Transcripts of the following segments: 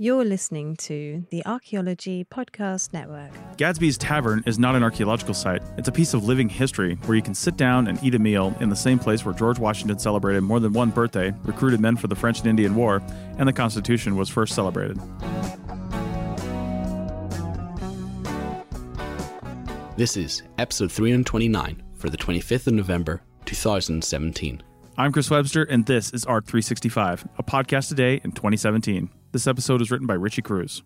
You're listening to the Archaeology Podcast Network. Gadsby's Tavern is not an archaeological site. It's a piece of living history where you can sit down and eat a meal in the same place where George Washington celebrated more than one birthday, recruited men for the French and Indian War, and the Constitution was first celebrated. This is episode 329 for the 25th of November, 2017. I'm Chris Webster, and this is ARCH 365, a podcast today in 2017. This episode is written by Richie Cruz.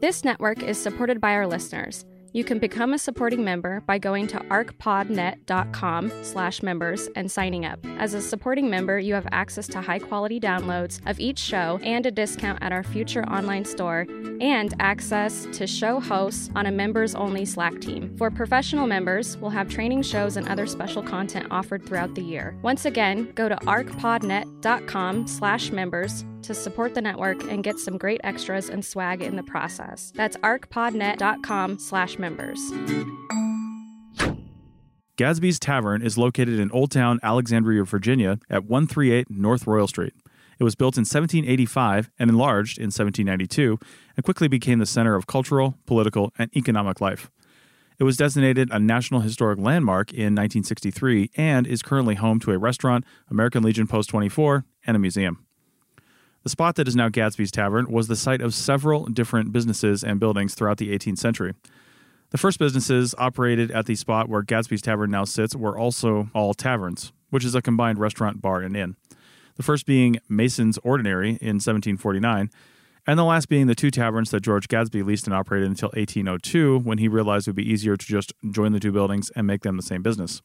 This network is supported by our listeners. You can become a supporting member by going to archpodnet.com slash members and signing up. As a supporting member, you have access to high-quality downloads of each show and a discount at our future online store and access to show hosts on a members-only Slack team. For professional members, we'll have training shows and other special content offered throughout the year. Once again, go to archpodnet.com slash members to support the network and get some great extras and swag in the process. That's archpodnet.com slash members. Gadsby's Tavern is located in Old Town, Alexandria, Virginia at 138 North Royal Street. It was built in 1785 and enlarged in 1792 and quickly became the center of cultural, political, and economic life. It was designated a National Historic Landmark in 1963 and is currently home to a restaurant, American Legion Post 24, and a museum. The spot that is now Gadsby's Tavern was the site of several different businesses and buildings throughout the 18th century. The first businesses operated at the spot where Gadsby's Tavern now sits were also all taverns, which is a combined restaurant, bar, and inn. The first being Mason's Ordinary in 1749, and the last being the two taverns that George Gadsby leased and operated until 1802 when he realized it would be easier to just join the two buildings and make them the same business.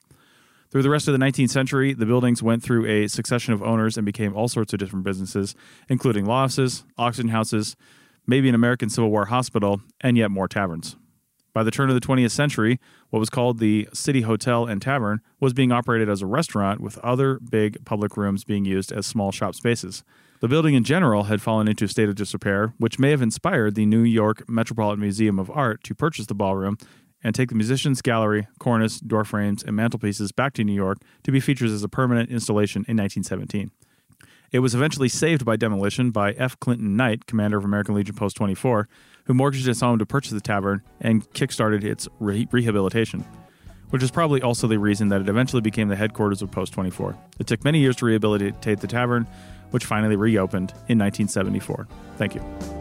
Through the rest of the 19th century, the buildings went through a succession of owners and became all sorts of different businesses, including law offices, auction houses, maybe an American Civil War hospital, and yet more taverns. By the turn of the 20th century, what was called the City Hotel and Tavern was being operated as a restaurant with other big public rooms being used as small shop spaces. The building in general had fallen into a state of disrepair, which may have inspired the New York Metropolitan Museum of Art to purchase the ballroom and take the musicians' gallery, cornice, door frames, and mantelpieces back to New York to be featured as a permanent installation in 1917. It was eventually saved by demolition by F. Clinton Knight, commander of American Legion Post 24, who mortgaged his home to purchase the tavern and kickstarted its re- rehabilitation, which is probably also the reason that it eventually became the headquarters of Post 24. It took many years to rehabilitate the tavern, which finally reopened in 1974. Thank you.